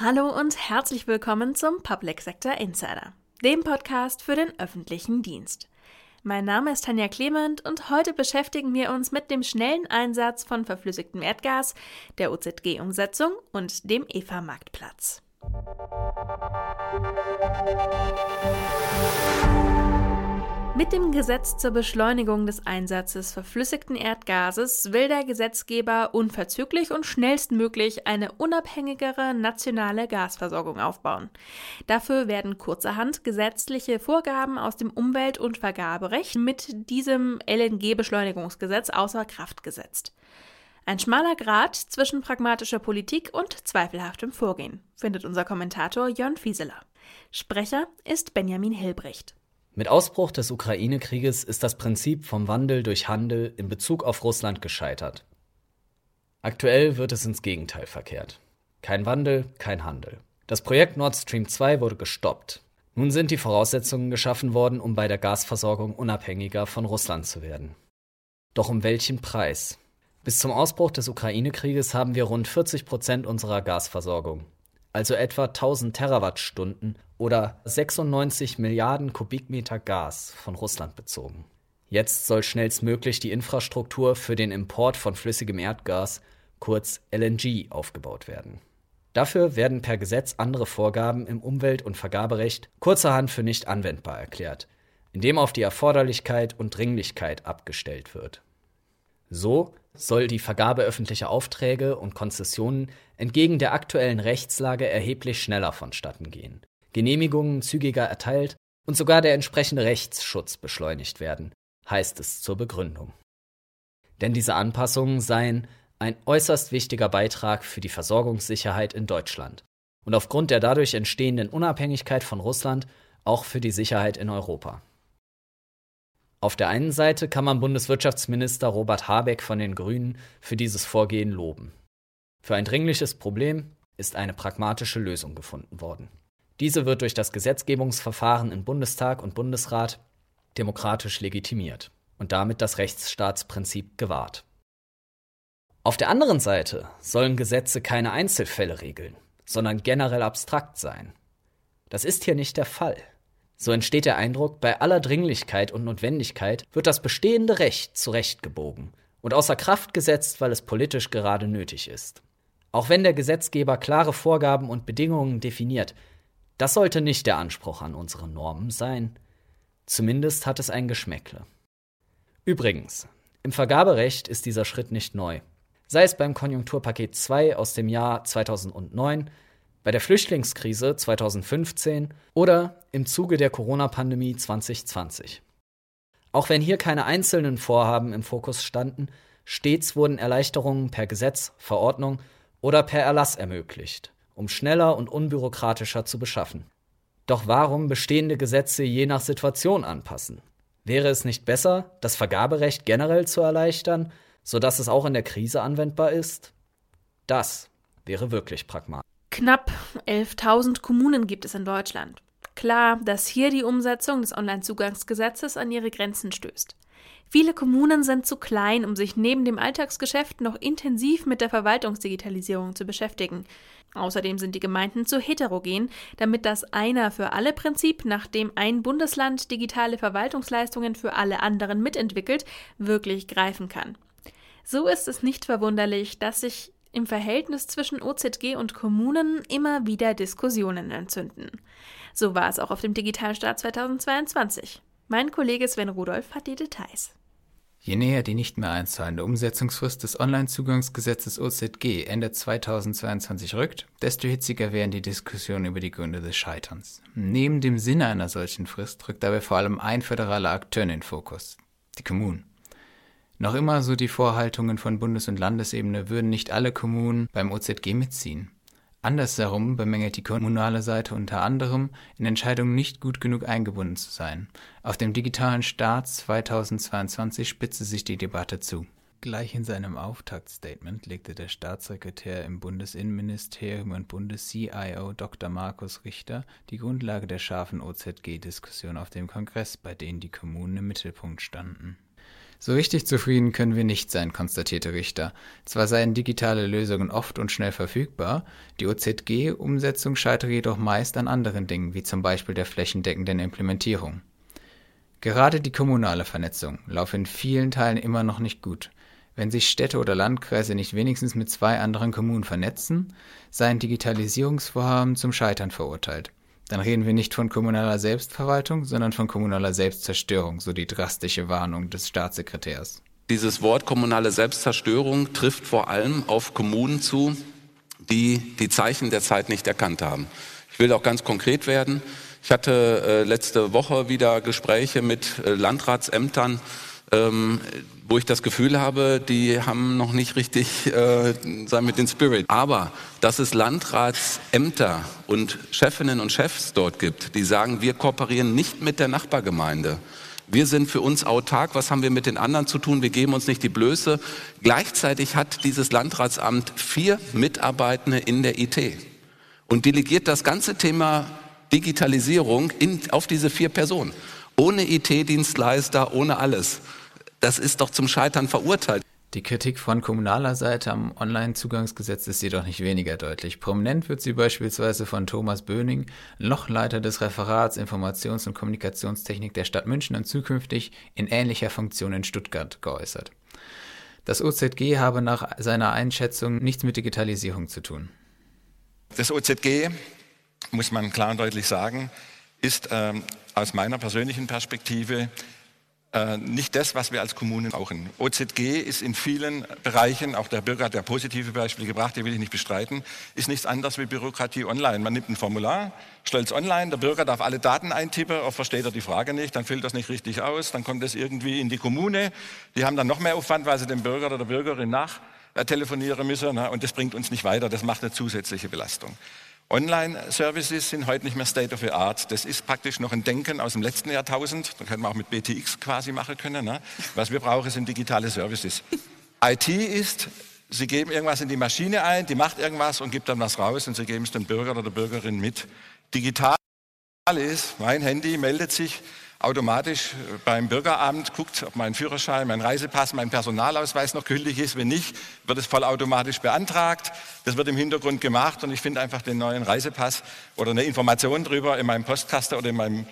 Hallo und herzlich willkommen zum Public Sector Insider, dem Podcast für den öffentlichen Dienst. Mein Name ist Tanja Clement und heute beschäftigen wir uns mit dem schnellen Einsatz von verflüssigtem Erdgas, der OZG-Umsetzung und dem EFA-Marktplatz. Mit dem Gesetz zur Beschleunigung des Einsatzes verflüssigten Erdgases will der Gesetzgeber unverzüglich und schnellstmöglich eine unabhängigere nationale Gasversorgung aufbauen. Dafür werden kurzerhand gesetzliche Vorgaben aus dem Umwelt- und Vergaberecht mit diesem LNG-Beschleunigungsgesetz außer Kraft gesetzt. Ein schmaler Grad zwischen pragmatischer Politik und zweifelhaftem Vorgehen, findet unser Kommentator Jörn Fieseler. Sprecher ist Benjamin Hilbricht. Mit Ausbruch des Ukraine-Krieges ist das Prinzip vom Wandel durch Handel in Bezug auf Russland gescheitert. Aktuell wird es ins Gegenteil verkehrt. Kein Wandel, kein Handel. Das Projekt Nord Stream 2 wurde gestoppt. Nun sind die Voraussetzungen geschaffen worden, um bei der Gasversorgung unabhängiger von Russland zu werden. Doch um welchen Preis? Bis zum Ausbruch des Ukraine-Krieges haben wir rund 40 Prozent unserer Gasversorgung also etwa 1000 Terawattstunden oder 96 Milliarden Kubikmeter Gas von Russland bezogen. Jetzt soll schnellstmöglich die Infrastruktur für den Import von flüssigem Erdgas, kurz LNG, aufgebaut werden. Dafür werden per Gesetz andere Vorgaben im Umwelt- und Vergaberecht kurzerhand für nicht anwendbar erklärt, indem auf die Erforderlichkeit und Dringlichkeit abgestellt wird. So soll die Vergabe öffentlicher Aufträge und Konzessionen entgegen der aktuellen Rechtslage erheblich schneller vonstatten gehen, Genehmigungen zügiger erteilt und sogar der entsprechende Rechtsschutz beschleunigt werden, heißt es zur Begründung. Denn diese Anpassungen seien ein äußerst wichtiger Beitrag für die Versorgungssicherheit in Deutschland und aufgrund der dadurch entstehenden Unabhängigkeit von Russland auch für die Sicherheit in Europa. Auf der einen Seite kann man Bundeswirtschaftsminister Robert Habeck von den Grünen für dieses Vorgehen loben. Für ein dringliches Problem ist eine pragmatische Lösung gefunden worden. Diese wird durch das Gesetzgebungsverfahren in Bundestag und Bundesrat demokratisch legitimiert und damit das Rechtsstaatsprinzip gewahrt. Auf der anderen Seite sollen Gesetze keine Einzelfälle regeln, sondern generell abstrakt sein. Das ist hier nicht der Fall. So entsteht der Eindruck, bei aller Dringlichkeit und Notwendigkeit wird das bestehende Recht zurechtgebogen und außer Kraft gesetzt, weil es politisch gerade nötig ist. Auch wenn der Gesetzgeber klare Vorgaben und Bedingungen definiert, das sollte nicht der Anspruch an unsere Normen sein. Zumindest hat es ein Geschmäckle. Übrigens, im Vergaberecht ist dieser Schritt nicht neu. Sei es beim Konjunkturpaket 2 aus dem Jahr 2009 bei der Flüchtlingskrise 2015 oder im Zuge der Corona-Pandemie 2020. Auch wenn hier keine einzelnen Vorhaben im Fokus standen, stets wurden Erleichterungen per Gesetz, Verordnung oder per Erlass ermöglicht, um schneller und unbürokratischer zu beschaffen. Doch warum bestehende Gesetze je nach Situation anpassen? Wäre es nicht besser, das Vergaberecht generell zu erleichtern, sodass es auch in der Krise anwendbar ist? Das wäre wirklich pragmatisch. Knapp 11.000 Kommunen gibt es in Deutschland. Klar, dass hier die Umsetzung des Onlinezugangsgesetzes an ihre Grenzen stößt. Viele Kommunen sind zu klein, um sich neben dem Alltagsgeschäft noch intensiv mit der Verwaltungsdigitalisierung zu beschäftigen. Außerdem sind die Gemeinden zu heterogen, damit das Einer für alle Prinzip, nach dem ein Bundesland digitale Verwaltungsleistungen für alle anderen mitentwickelt, wirklich greifen kann. So ist es nicht verwunderlich, dass sich im Verhältnis zwischen OZG und Kommunen immer wieder Diskussionen entzünden. So war es auch auf dem Digitalstart 2022. Mein Kollege Sven Rudolph hat die Details. Je näher die nicht mehr einzahlende Umsetzungsfrist des Onlinezugangsgesetzes OZG Ende 2022 rückt, desto hitziger werden die Diskussionen über die Gründe des Scheiterns. Neben dem Sinne einer solchen Frist rückt dabei vor allem ein föderaler Akteur in den Fokus, die Kommunen. Noch immer so die Vorhaltungen von Bundes- und Landesebene würden nicht alle Kommunen beim OZG mitziehen. Andersherum bemängelt die kommunale Seite unter anderem, in Entscheidungen nicht gut genug eingebunden zu sein. Auf dem digitalen Start 2022 spitze sich die Debatte zu. Gleich in seinem Auftaktstatement legte der Staatssekretär im Bundesinnenministerium und Bundes-CIO Dr. Markus Richter die Grundlage der scharfen OZG-Diskussion auf dem Kongress, bei denen die Kommunen im Mittelpunkt standen. So richtig zufrieden können wir nicht sein, konstatierte Richter. Zwar seien digitale Lösungen oft und schnell verfügbar, die OZG-Umsetzung scheitere jedoch meist an anderen Dingen, wie zum Beispiel der flächendeckenden Implementierung. Gerade die kommunale Vernetzung laufe in vielen Teilen immer noch nicht gut. Wenn sich Städte oder Landkreise nicht wenigstens mit zwei anderen Kommunen vernetzen, seien Digitalisierungsvorhaben zum Scheitern verurteilt. Dann reden wir nicht von kommunaler Selbstverwaltung, sondern von kommunaler Selbstzerstörung, so die drastische Warnung des Staatssekretärs. Dieses Wort kommunale Selbstzerstörung trifft vor allem auf Kommunen zu, die die Zeichen der Zeit nicht erkannt haben. Ich will auch ganz konkret werden. Ich hatte äh, letzte Woche wieder Gespräche mit äh, Landratsämtern, ähm, wo ich das Gefühl habe, die haben noch nicht richtig äh, sagen mit den Spirit. Aber dass es Landratsämter und Chefinnen und Chefs dort gibt, die sagen, wir kooperieren nicht mit der Nachbargemeinde. Wir sind für uns autark. Was haben wir mit den anderen zu tun? Wir geben uns nicht die Blöße. Gleichzeitig hat dieses Landratsamt vier Mitarbeitende in der IT und delegiert das ganze Thema Digitalisierung in, auf diese vier Personen. Ohne IT-Dienstleister, ohne alles. Das ist doch zum Scheitern verurteilt. Die Kritik von kommunaler Seite am Online-Zugangsgesetz ist jedoch nicht weniger deutlich. Prominent wird sie beispielsweise von Thomas Böning, Lochleiter des Referats Informations- und Kommunikationstechnik der Stadt München und zukünftig in ähnlicher Funktion in Stuttgart, geäußert. Das OZG habe nach seiner Einschätzung nichts mit Digitalisierung zu tun. Das OZG muss man klar und deutlich sagen, ist ähm, aus meiner persönlichen Perspektive nicht das, was wir als Kommunen brauchen. OZG ist in vielen Bereichen, auch der Bürger hat ja positive Beispiele gebracht, die will ich nicht bestreiten, ist nichts anderes wie Bürokratie online. Man nimmt ein Formular, stellt es online, der Bürger darf alle Daten eintippen, oft versteht er die Frage nicht, dann füllt das nicht richtig aus, dann kommt es irgendwie in die Kommune, die haben dann noch mehr Aufwand, weil sie dem Bürger oder der Bürgerin nach äh, telefonieren müssen ne? und das bringt uns nicht weiter, das macht eine zusätzliche Belastung. Online-Services sind heute nicht mehr State of the Art. Das ist praktisch noch ein Denken aus dem letzten Jahrtausend. Da könnte man auch mit BTX quasi machen können. Ne? Was wir brauchen, sind digitale Services. IT ist, Sie geben irgendwas in die Maschine ein, die macht irgendwas und gibt dann was raus und Sie geben es dem Bürger oder der Bürgerin mit. Digital ist, mein Handy meldet sich automatisch beim Bürgeramt, guckt, ob mein Führerschein, mein Reisepass, mein Personalausweis noch gültig ist. Wenn nicht, wird es vollautomatisch beantragt. Das wird im Hintergrund gemacht und ich finde einfach den neuen Reisepass oder eine Information drüber in meinem Postkasten oder in meinem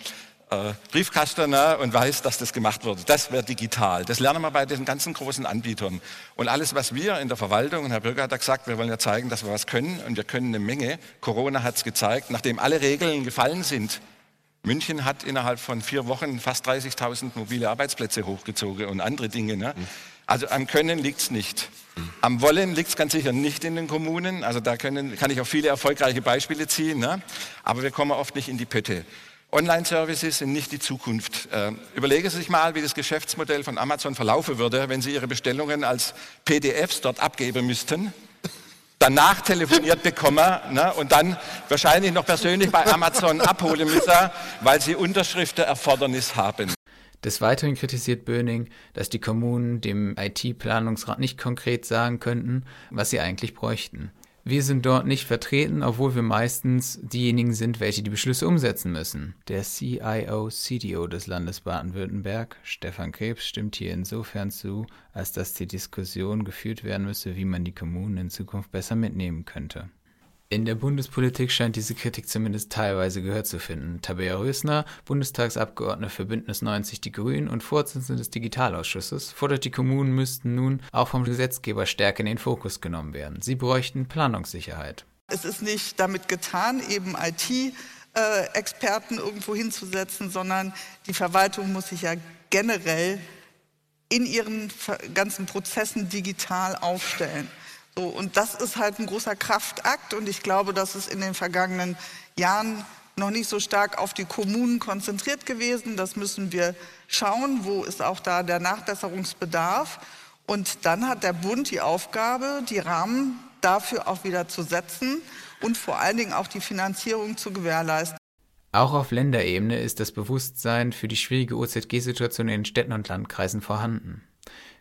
äh, Briefkasten ne, und weiß, dass das gemacht wurde. Das wäre digital. Das lernen wir bei den ganzen großen Anbietern. Und alles, was wir in der Verwaltung, und Herr Bürger hat da gesagt, wir wollen ja zeigen, dass wir was können und wir können eine Menge. Corona hat es gezeigt, nachdem alle Regeln gefallen sind, München hat innerhalb von vier Wochen fast 30.000 mobile Arbeitsplätze hochgezogen und andere Dinge. Ne? Also am Können liegt es nicht. Am Wollen liegt es ganz sicher nicht in den Kommunen. Also da können, kann ich auch viele erfolgreiche Beispiele ziehen. Ne? Aber wir kommen oft nicht in die Pötte. Online-Services sind nicht die Zukunft. Äh, überlegen Sie sich mal, wie das Geschäftsmodell von Amazon verlaufen würde, wenn Sie Ihre Bestellungen als PDFs dort abgeben müssten danach telefoniert bekommen ne, und dann wahrscheinlich noch persönlich bei Amazon abholen müssen, weil sie Unterschriftenerfordernis haben. Des Weiteren kritisiert Böning, dass die Kommunen dem IT-Planungsrat nicht konkret sagen könnten, was sie eigentlich bräuchten. Wir sind dort nicht vertreten, obwohl wir meistens diejenigen sind, welche die Beschlüsse umsetzen müssen. Der CIO-CDO des Landes Baden-Württemberg, Stefan Krebs, stimmt hier insofern zu, als dass die Diskussion geführt werden müsse, wie man die Kommunen in Zukunft besser mitnehmen könnte. In der Bundespolitik scheint diese Kritik zumindest teilweise Gehör zu finden. Tabea Rösner, Bundestagsabgeordnete für Bündnis 90 Die Grünen und Vorsitzende des Digitalausschusses, fordert, die Kommunen müssten nun auch vom Gesetzgeber stärker in den Fokus genommen werden. Sie bräuchten Planungssicherheit. Es ist nicht damit getan, eben IT-Experten irgendwo hinzusetzen, sondern die Verwaltung muss sich ja generell in ihren ganzen Prozessen digital aufstellen. So, und das ist halt ein großer Kraftakt und ich glaube, dass es in den vergangenen Jahren noch nicht so stark auf die Kommunen konzentriert gewesen. Das müssen wir schauen, wo ist auch da der Nachbesserungsbedarf. Und dann hat der Bund die Aufgabe, die Rahmen dafür auch wieder zu setzen und vor allen Dingen auch die Finanzierung zu gewährleisten. Auch auf Länderebene ist das Bewusstsein für die schwierige OZG-Situation in den Städten und Landkreisen vorhanden.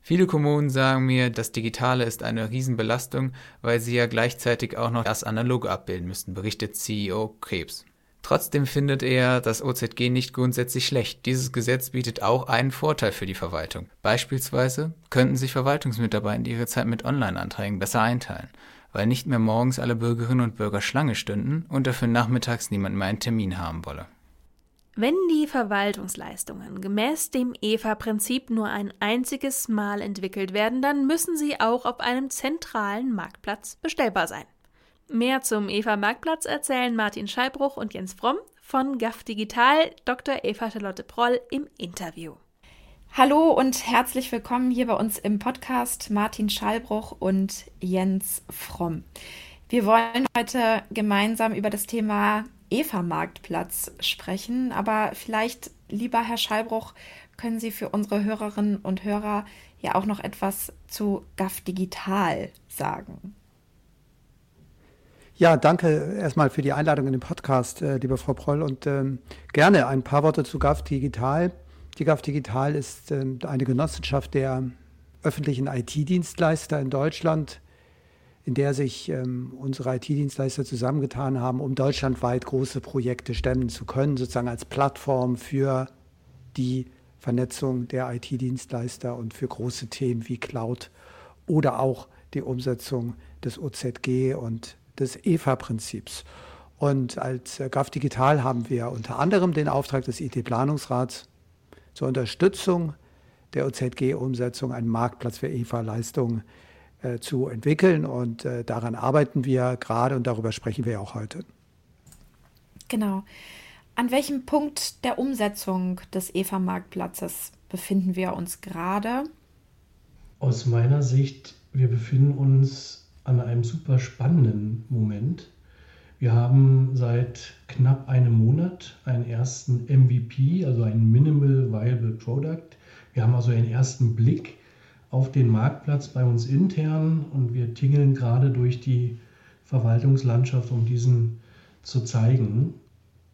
Viele Kommunen sagen mir, das Digitale ist eine Riesenbelastung, weil sie ja gleichzeitig auch noch das Analoge abbilden müssten, berichtet CEO Krebs. Trotzdem findet er das OZG nicht grundsätzlich schlecht. Dieses Gesetz bietet auch einen Vorteil für die Verwaltung. Beispielsweise könnten sich Verwaltungsmitarbeiter ihre Zeit mit Online-Anträgen besser einteilen, weil nicht mehr morgens alle Bürgerinnen und Bürger Schlange stünden und dafür nachmittags niemand mehr einen Termin haben wolle. Wenn die Verwaltungsleistungen gemäß dem EFA-Prinzip nur ein einziges Mal entwickelt werden, dann müssen sie auch auf einem zentralen Marktplatz bestellbar sein. Mehr zum EVA-Marktplatz erzählen Martin Scheibruch und Jens Fromm von GAF Digital, Dr. Eva Charlotte Proll im Interview. Hallo und herzlich willkommen hier bei uns im Podcast Martin Schallbruch und Jens Fromm. Wir wollen heute gemeinsam über das Thema EVA-Marktplatz sprechen, aber vielleicht, lieber Herr Schallbruch, können Sie für unsere Hörerinnen und Hörer ja auch noch etwas zu GAF Digital sagen. Ja, danke erstmal für die Einladung in den Podcast, äh, liebe Frau Proll. Und ähm, gerne ein paar Worte zu GAF Digital. Die GAF Digital ist ähm, eine Genossenschaft der öffentlichen IT-Dienstleister in Deutschland, in der sich ähm, unsere IT-Dienstleister zusammengetan haben, um deutschlandweit große Projekte stemmen zu können, sozusagen als Plattform für die Vernetzung der IT-Dienstleister und für große Themen wie Cloud oder auch die Umsetzung des OZG und des EFA-Prinzips. Und als äh, GAF Digital haben wir unter anderem den Auftrag des IT-Planungsrats zur Unterstützung der OZG-Umsetzung einen Marktplatz für EFA-Leistungen zu entwickeln. Und äh, daran arbeiten wir gerade und darüber sprechen wir auch heute. Genau. An welchem Punkt der Umsetzung des EFA-Marktplatzes befinden wir uns gerade? Aus meiner Sicht, wir befinden uns an einem super spannenden Moment. Wir haben seit knapp einem Monat einen ersten MVP, also ein Minimal Viable Product. Wir haben also einen ersten Blick auf den Marktplatz bei uns intern und wir tingeln gerade durch die Verwaltungslandschaft, um diesen zu zeigen.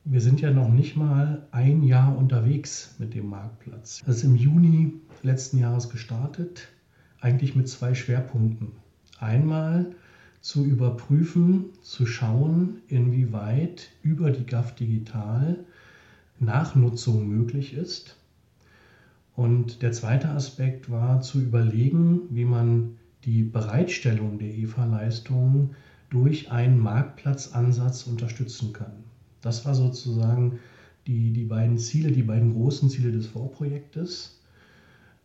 Wir sind ja noch nicht mal ein Jahr unterwegs mit dem Marktplatz. Das ist im Juni letzten Jahres gestartet, eigentlich mit zwei Schwerpunkten einmal zu überprüfen, zu schauen, inwieweit über die GAF Digital Nachnutzung möglich ist. Und der zweite Aspekt war zu überlegen, wie man die Bereitstellung der EVA-Leistungen durch einen Marktplatzansatz unterstützen kann. Das war sozusagen die, die beiden Ziele, die beiden großen Ziele des Vorprojektes.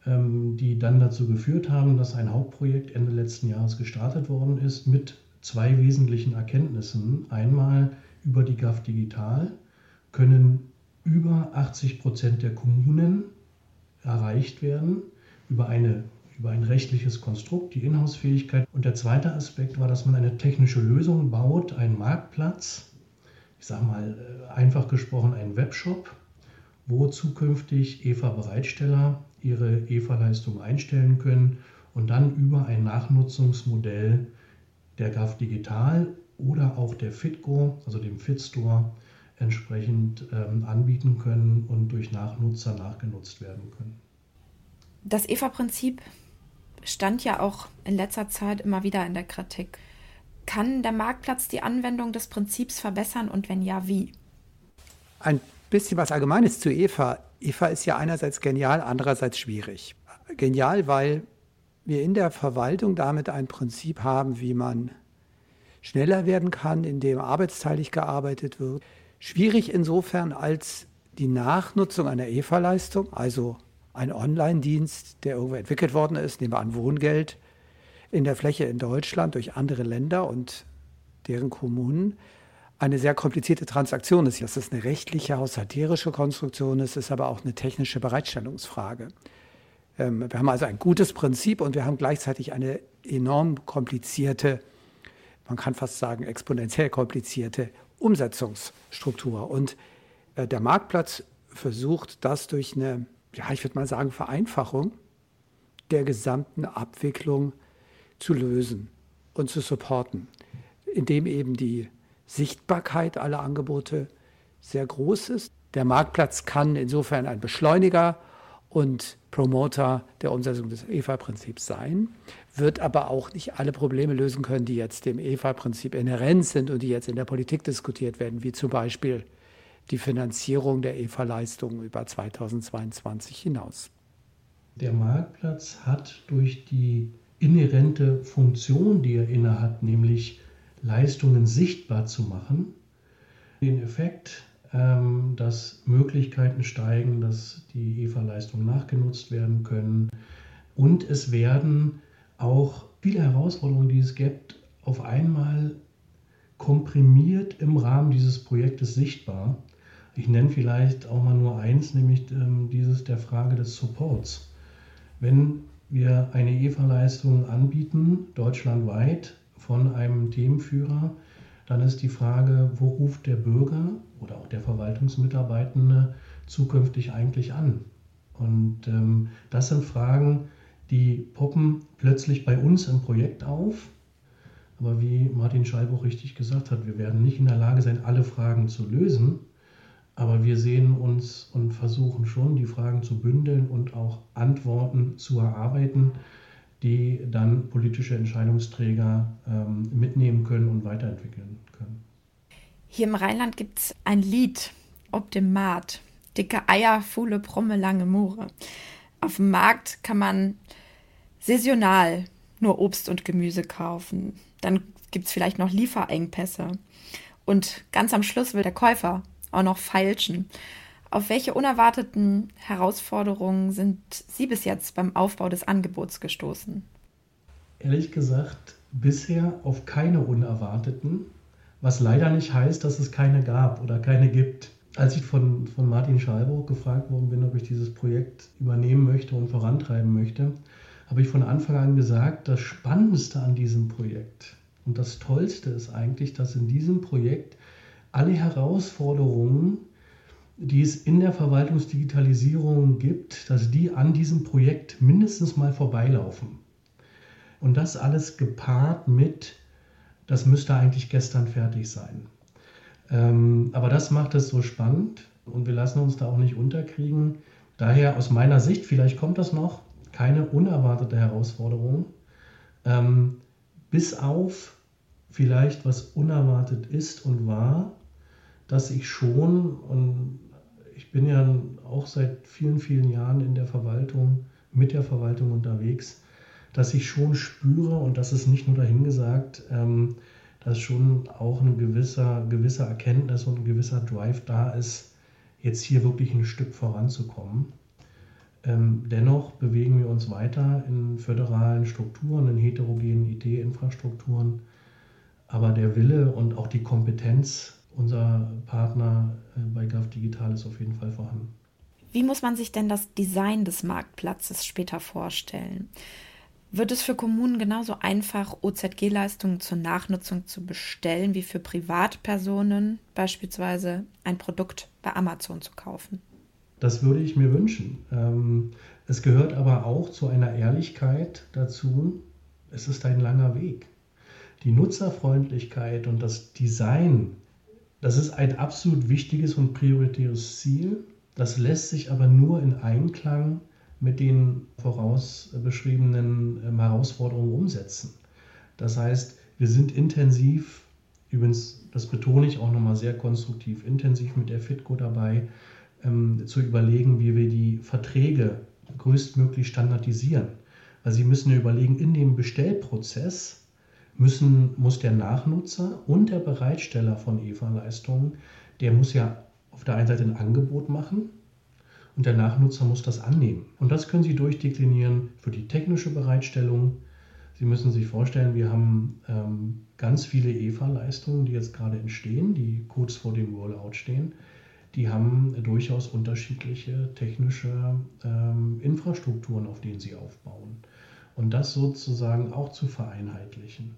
Ähm, die dann dazu geführt haben, dass ein Hauptprojekt Ende letzten Jahres gestartet worden ist mit zwei wesentlichen Erkenntnissen. Einmal über die GAF Digital können über 80 Prozent der Kommunen erreicht werden über, eine, über ein rechtliches Konstrukt, die Inhouse-Fähigkeit. Und der zweite Aspekt war, dass man eine technische Lösung baut, einen Marktplatz, ich sage mal äh, einfach gesprochen einen Webshop, wo zukünftig EVA-Bereitsteller ihre EVA-Leistung einstellen können und dann über ein Nachnutzungsmodell der GAF Digital oder auch der FitGo, also dem FitStore, entsprechend ähm, anbieten können und durch Nachnutzer nachgenutzt werden können. Das EVA-Prinzip stand ja auch in letzter Zeit immer wieder in der Kritik. Kann der Marktplatz die Anwendung des Prinzips verbessern und wenn ja, wie? Ein bisschen was Allgemeines zu Eva. Eva ist ja einerseits genial, andererseits schwierig. Genial, weil wir in der Verwaltung damit ein Prinzip haben, wie man schneller werden kann, indem arbeitsteilig gearbeitet wird. Schwierig insofern, als die Nachnutzung einer EVA-Leistung, also ein Online-Dienst, der irgendwo entwickelt worden ist, nehmen wir an Wohngeld, in der Fläche in Deutschland durch andere Länder und deren Kommunen, eine sehr komplizierte Transaktion ist. Das ist eine rechtliche, haushalterische Konstruktion, es ist aber auch eine technische Bereitstellungsfrage. Ähm, wir haben also ein gutes Prinzip und wir haben gleichzeitig eine enorm komplizierte, man kann fast sagen exponentiell komplizierte Umsetzungsstruktur. Und äh, der Marktplatz versucht das durch eine, ja, ich würde mal sagen, Vereinfachung der gesamten Abwicklung zu lösen und zu supporten, indem eben die Sichtbarkeit aller Angebote sehr groß ist. Der Marktplatz kann insofern ein Beschleuniger und Promoter der Umsetzung des EFA-Prinzips sein, wird aber auch nicht alle Probleme lösen können, die jetzt dem EFA-Prinzip inhärent sind und die jetzt in der Politik diskutiert werden, wie zum Beispiel die Finanzierung der EFA-Leistungen über 2022 hinaus. Der Marktplatz hat durch die inhärente Funktion, die er innehat, nämlich Leistungen sichtbar zu machen, den Effekt, dass Möglichkeiten steigen, dass die EFA-Leistungen nachgenutzt werden können und es werden auch viele Herausforderungen, die es gibt, auf einmal komprimiert im Rahmen dieses Projektes sichtbar. Ich nenne vielleicht auch mal nur eins, nämlich ähm, dieses der Frage des Supports. Wenn wir eine EVA-Leistung anbieten, deutschlandweit, von einem Themenführer, dann ist die Frage, wo ruft der Bürger oder auch der Verwaltungsmitarbeitende zukünftig eigentlich an? Und ähm, das sind Fragen, die poppen plötzlich bei uns im Projekt auf. Aber wie Martin Schallbuch richtig gesagt hat, wir werden nicht in der Lage sein, alle Fragen zu lösen. Aber wir sehen uns und versuchen schon, die Fragen zu bündeln und auch Antworten zu erarbeiten, die dann politische Entscheidungsträger ähm, mitnehmen können und weiterentwickeln können. Hier im Rheinland gibt es ein Lied, ob dem Markt. Dicke Eier, Fuhle, Brumme, lange Moore. Auf dem Markt kann man saisonal nur Obst und Gemüse kaufen. Dann gibt es vielleicht noch Lieferengpässe. Und ganz am Schluss will der Käufer auch noch feilschen. Auf welche unerwarteten Herausforderungen sind Sie bis jetzt beim Aufbau des Angebots gestoßen? Ehrlich gesagt, bisher auf keine unerwarteten, was leider nicht heißt, dass es keine gab oder keine gibt. Als ich von, von Martin Schalburg gefragt worden bin, ob ich dieses Projekt übernehmen möchte und vorantreiben möchte, habe ich von Anfang an gesagt, das Spannendste an diesem Projekt und das Tollste ist eigentlich, dass in diesem Projekt alle Herausforderungen, die es in der Verwaltungsdigitalisierung gibt, dass die an diesem Projekt mindestens mal vorbeilaufen. Und das alles gepaart mit, das müsste eigentlich gestern fertig sein. Ähm, aber das macht es so spannend und wir lassen uns da auch nicht unterkriegen. Daher aus meiner Sicht, vielleicht kommt das noch, keine unerwartete Herausforderung, ähm, bis auf vielleicht was unerwartet ist und war, dass ich schon, und ich bin ja auch seit vielen, vielen Jahren in der Verwaltung, mit der Verwaltung unterwegs, dass ich schon spüre, und das ist nicht nur dahingesagt, ähm, dass schon auch ein gewisser, gewisser Erkenntnis und ein gewisser Drive da ist, jetzt hier wirklich ein Stück voranzukommen. Ähm, dennoch bewegen wir uns weiter in föderalen Strukturen, in heterogenen IT-Infrastrukturen. Aber der Wille und auch die Kompetenz unser Partner äh, bei GAF Digital ist auf jeden Fall vorhanden. Wie muss man sich denn das Design des Marktplatzes später vorstellen? Wird es für Kommunen genauso einfach, OZG-Leistungen zur Nachnutzung zu bestellen, wie für Privatpersonen beispielsweise ein Produkt bei Amazon zu kaufen? Das würde ich mir wünschen. Ähm, es gehört aber auch zu einer Ehrlichkeit dazu, es ist ein langer Weg. Die Nutzerfreundlichkeit und das Design das ist ein absolut wichtiges und prioritäres Ziel. Das lässt sich aber nur in Einklang den voraus beschriebenen ähm, Herausforderungen umsetzen. Das heißt, wir sind intensiv, übrigens, das betone ich auch nochmal sehr konstruktiv, intensiv mit der FITCO dabei, ähm, zu überlegen, wie wir die Verträge größtmöglich standardisieren. Weil Sie müssen ja überlegen, in dem Bestellprozess müssen, muss der Nachnutzer und der Bereitsteller von EVA-Leistungen, der muss ja auf der einen Seite ein Angebot machen und der Nachnutzer muss das annehmen. Und das können Sie durchdeklinieren für die technische Bereitstellung. Sie müssen sich vorstellen, wir haben ähm, ganz viele EVA-Leistungen, die jetzt gerade entstehen, die kurz vor dem Rollout stehen. Die haben durchaus unterschiedliche technische ähm, Infrastrukturen, auf denen sie aufbauen. Und das sozusagen auch zu vereinheitlichen.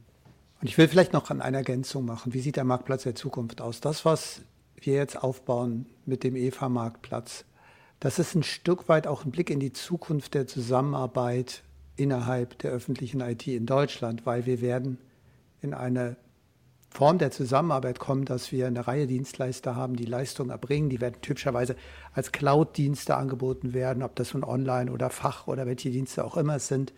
Und ich will vielleicht noch eine Ergänzung machen. Wie sieht der Marktplatz der Zukunft aus? Das, was wir jetzt aufbauen mit dem EFA-Marktplatz, das ist ein Stück weit auch ein Blick in die Zukunft der Zusammenarbeit innerhalb der öffentlichen IT in Deutschland, weil wir werden in eine Form der Zusammenarbeit kommen, dass wir eine Reihe Dienstleister haben, die Leistungen erbringen. Die werden typischerweise als Cloud-Dienste angeboten werden, ob das nun Online oder Fach oder welche Dienste auch immer es sind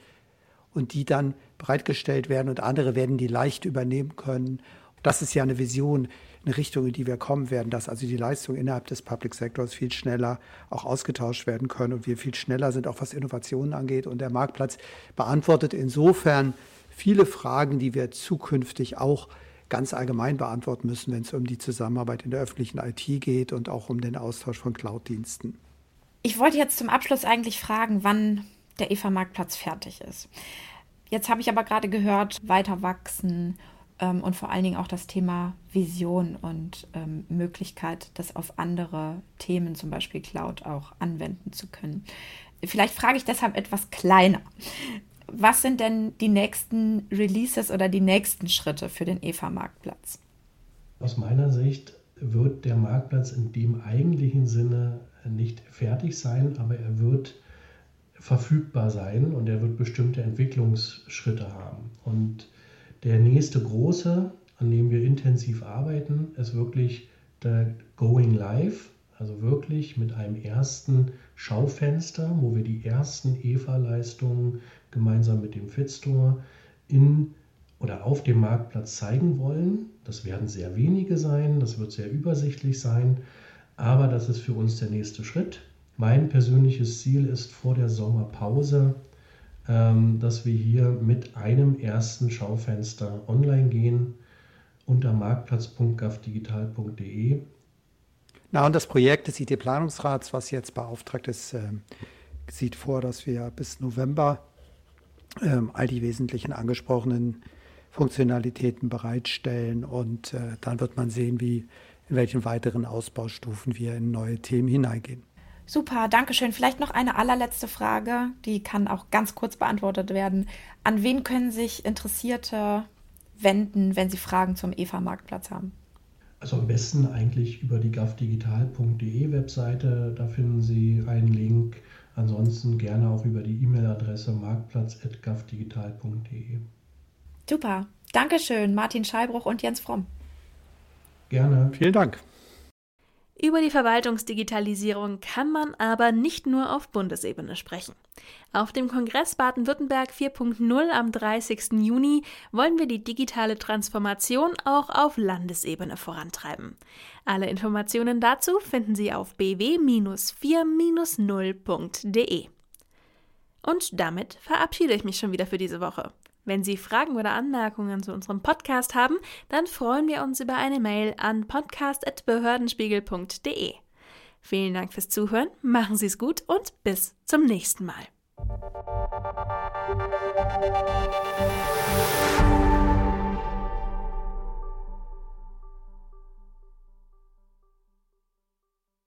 und die dann bereitgestellt werden und andere werden die leicht übernehmen können. Das ist ja eine Vision. Eine Richtung, in die wir kommen werden, dass also die Leistungen innerhalb des Public Sectors viel schneller auch ausgetauscht werden können und wir viel schneller sind, auch was Innovationen angeht. Und der Marktplatz beantwortet insofern viele Fragen, die wir zukünftig auch ganz allgemein beantworten müssen, wenn es um die Zusammenarbeit in der öffentlichen IT geht und auch um den Austausch von Cloud-Diensten. Ich wollte jetzt zum Abschluss eigentlich fragen, wann der EVA-Marktplatz fertig ist. Jetzt habe ich aber gerade gehört, weiter wachsen ähm, und vor allen Dingen auch das Thema Vision und ähm, Möglichkeit, das auf andere Themen, zum Beispiel Cloud, auch anwenden zu können. Vielleicht frage ich deshalb etwas kleiner. Was sind denn die nächsten Releases oder die nächsten Schritte für den EVA-Marktplatz? Aus meiner Sicht wird der Marktplatz in dem eigentlichen Sinne nicht fertig sein, aber er wird verfügbar sein und er wird bestimmte Entwicklungsschritte haben. Und der nächste große, an dem wir intensiv arbeiten, ist wirklich der Going Live, also wirklich mit einem ersten Schaufenster, wo wir die ersten EVA-Leistungen gemeinsam mit dem Fitstore in oder auf dem Marktplatz zeigen wollen. Das werden sehr wenige sein, das wird sehr übersichtlich sein, aber das ist für uns der nächste Schritt. Mein persönliches Ziel ist vor der Sommerpause, dass wir hier mit einem ersten Schaufenster online gehen unter marktplatz.gavdigital.de. Na, und das Projekt des IT-Planungsrats, was jetzt beauftragt ist, äh, sieht vor, dass wir bis November äh, all die wesentlichen angesprochenen Funktionalitäten bereitstellen und äh, dann wird man sehen, wie in welchen weiteren Ausbaustufen wir in neue Themen hineingehen. Super, danke schön. Vielleicht noch eine allerletzte Frage, die kann auch ganz kurz beantwortet werden. An wen können sich Interessierte wenden, wenn sie Fragen zum EVA-Marktplatz haben? Also am besten eigentlich über die gavdigital.de Webseite. Da finden Sie einen Link. Ansonsten gerne auch über die E-Mail-Adresse marktplatz.gavdigital.de. Super. Dankeschön, Martin Schallbruch und Jens Fromm. Gerne. Vielen Dank. Über die Verwaltungsdigitalisierung kann man aber nicht nur auf Bundesebene sprechen. Auf dem Kongress Baden-Württemberg 4.0 am 30. Juni wollen wir die digitale Transformation auch auf Landesebene vorantreiben. Alle Informationen dazu finden Sie auf bw-4-0.de. Und damit verabschiede ich mich schon wieder für diese Woche. Wenn Sie Fragen oder Anmerkungen zu unserem Podcast haben, dann freuen wir uns über eine Mail an podcast.behördenspiegel.de. Vielen Dank fürs Zuhören, machen Sie es gut und bis zum nächsten Mal.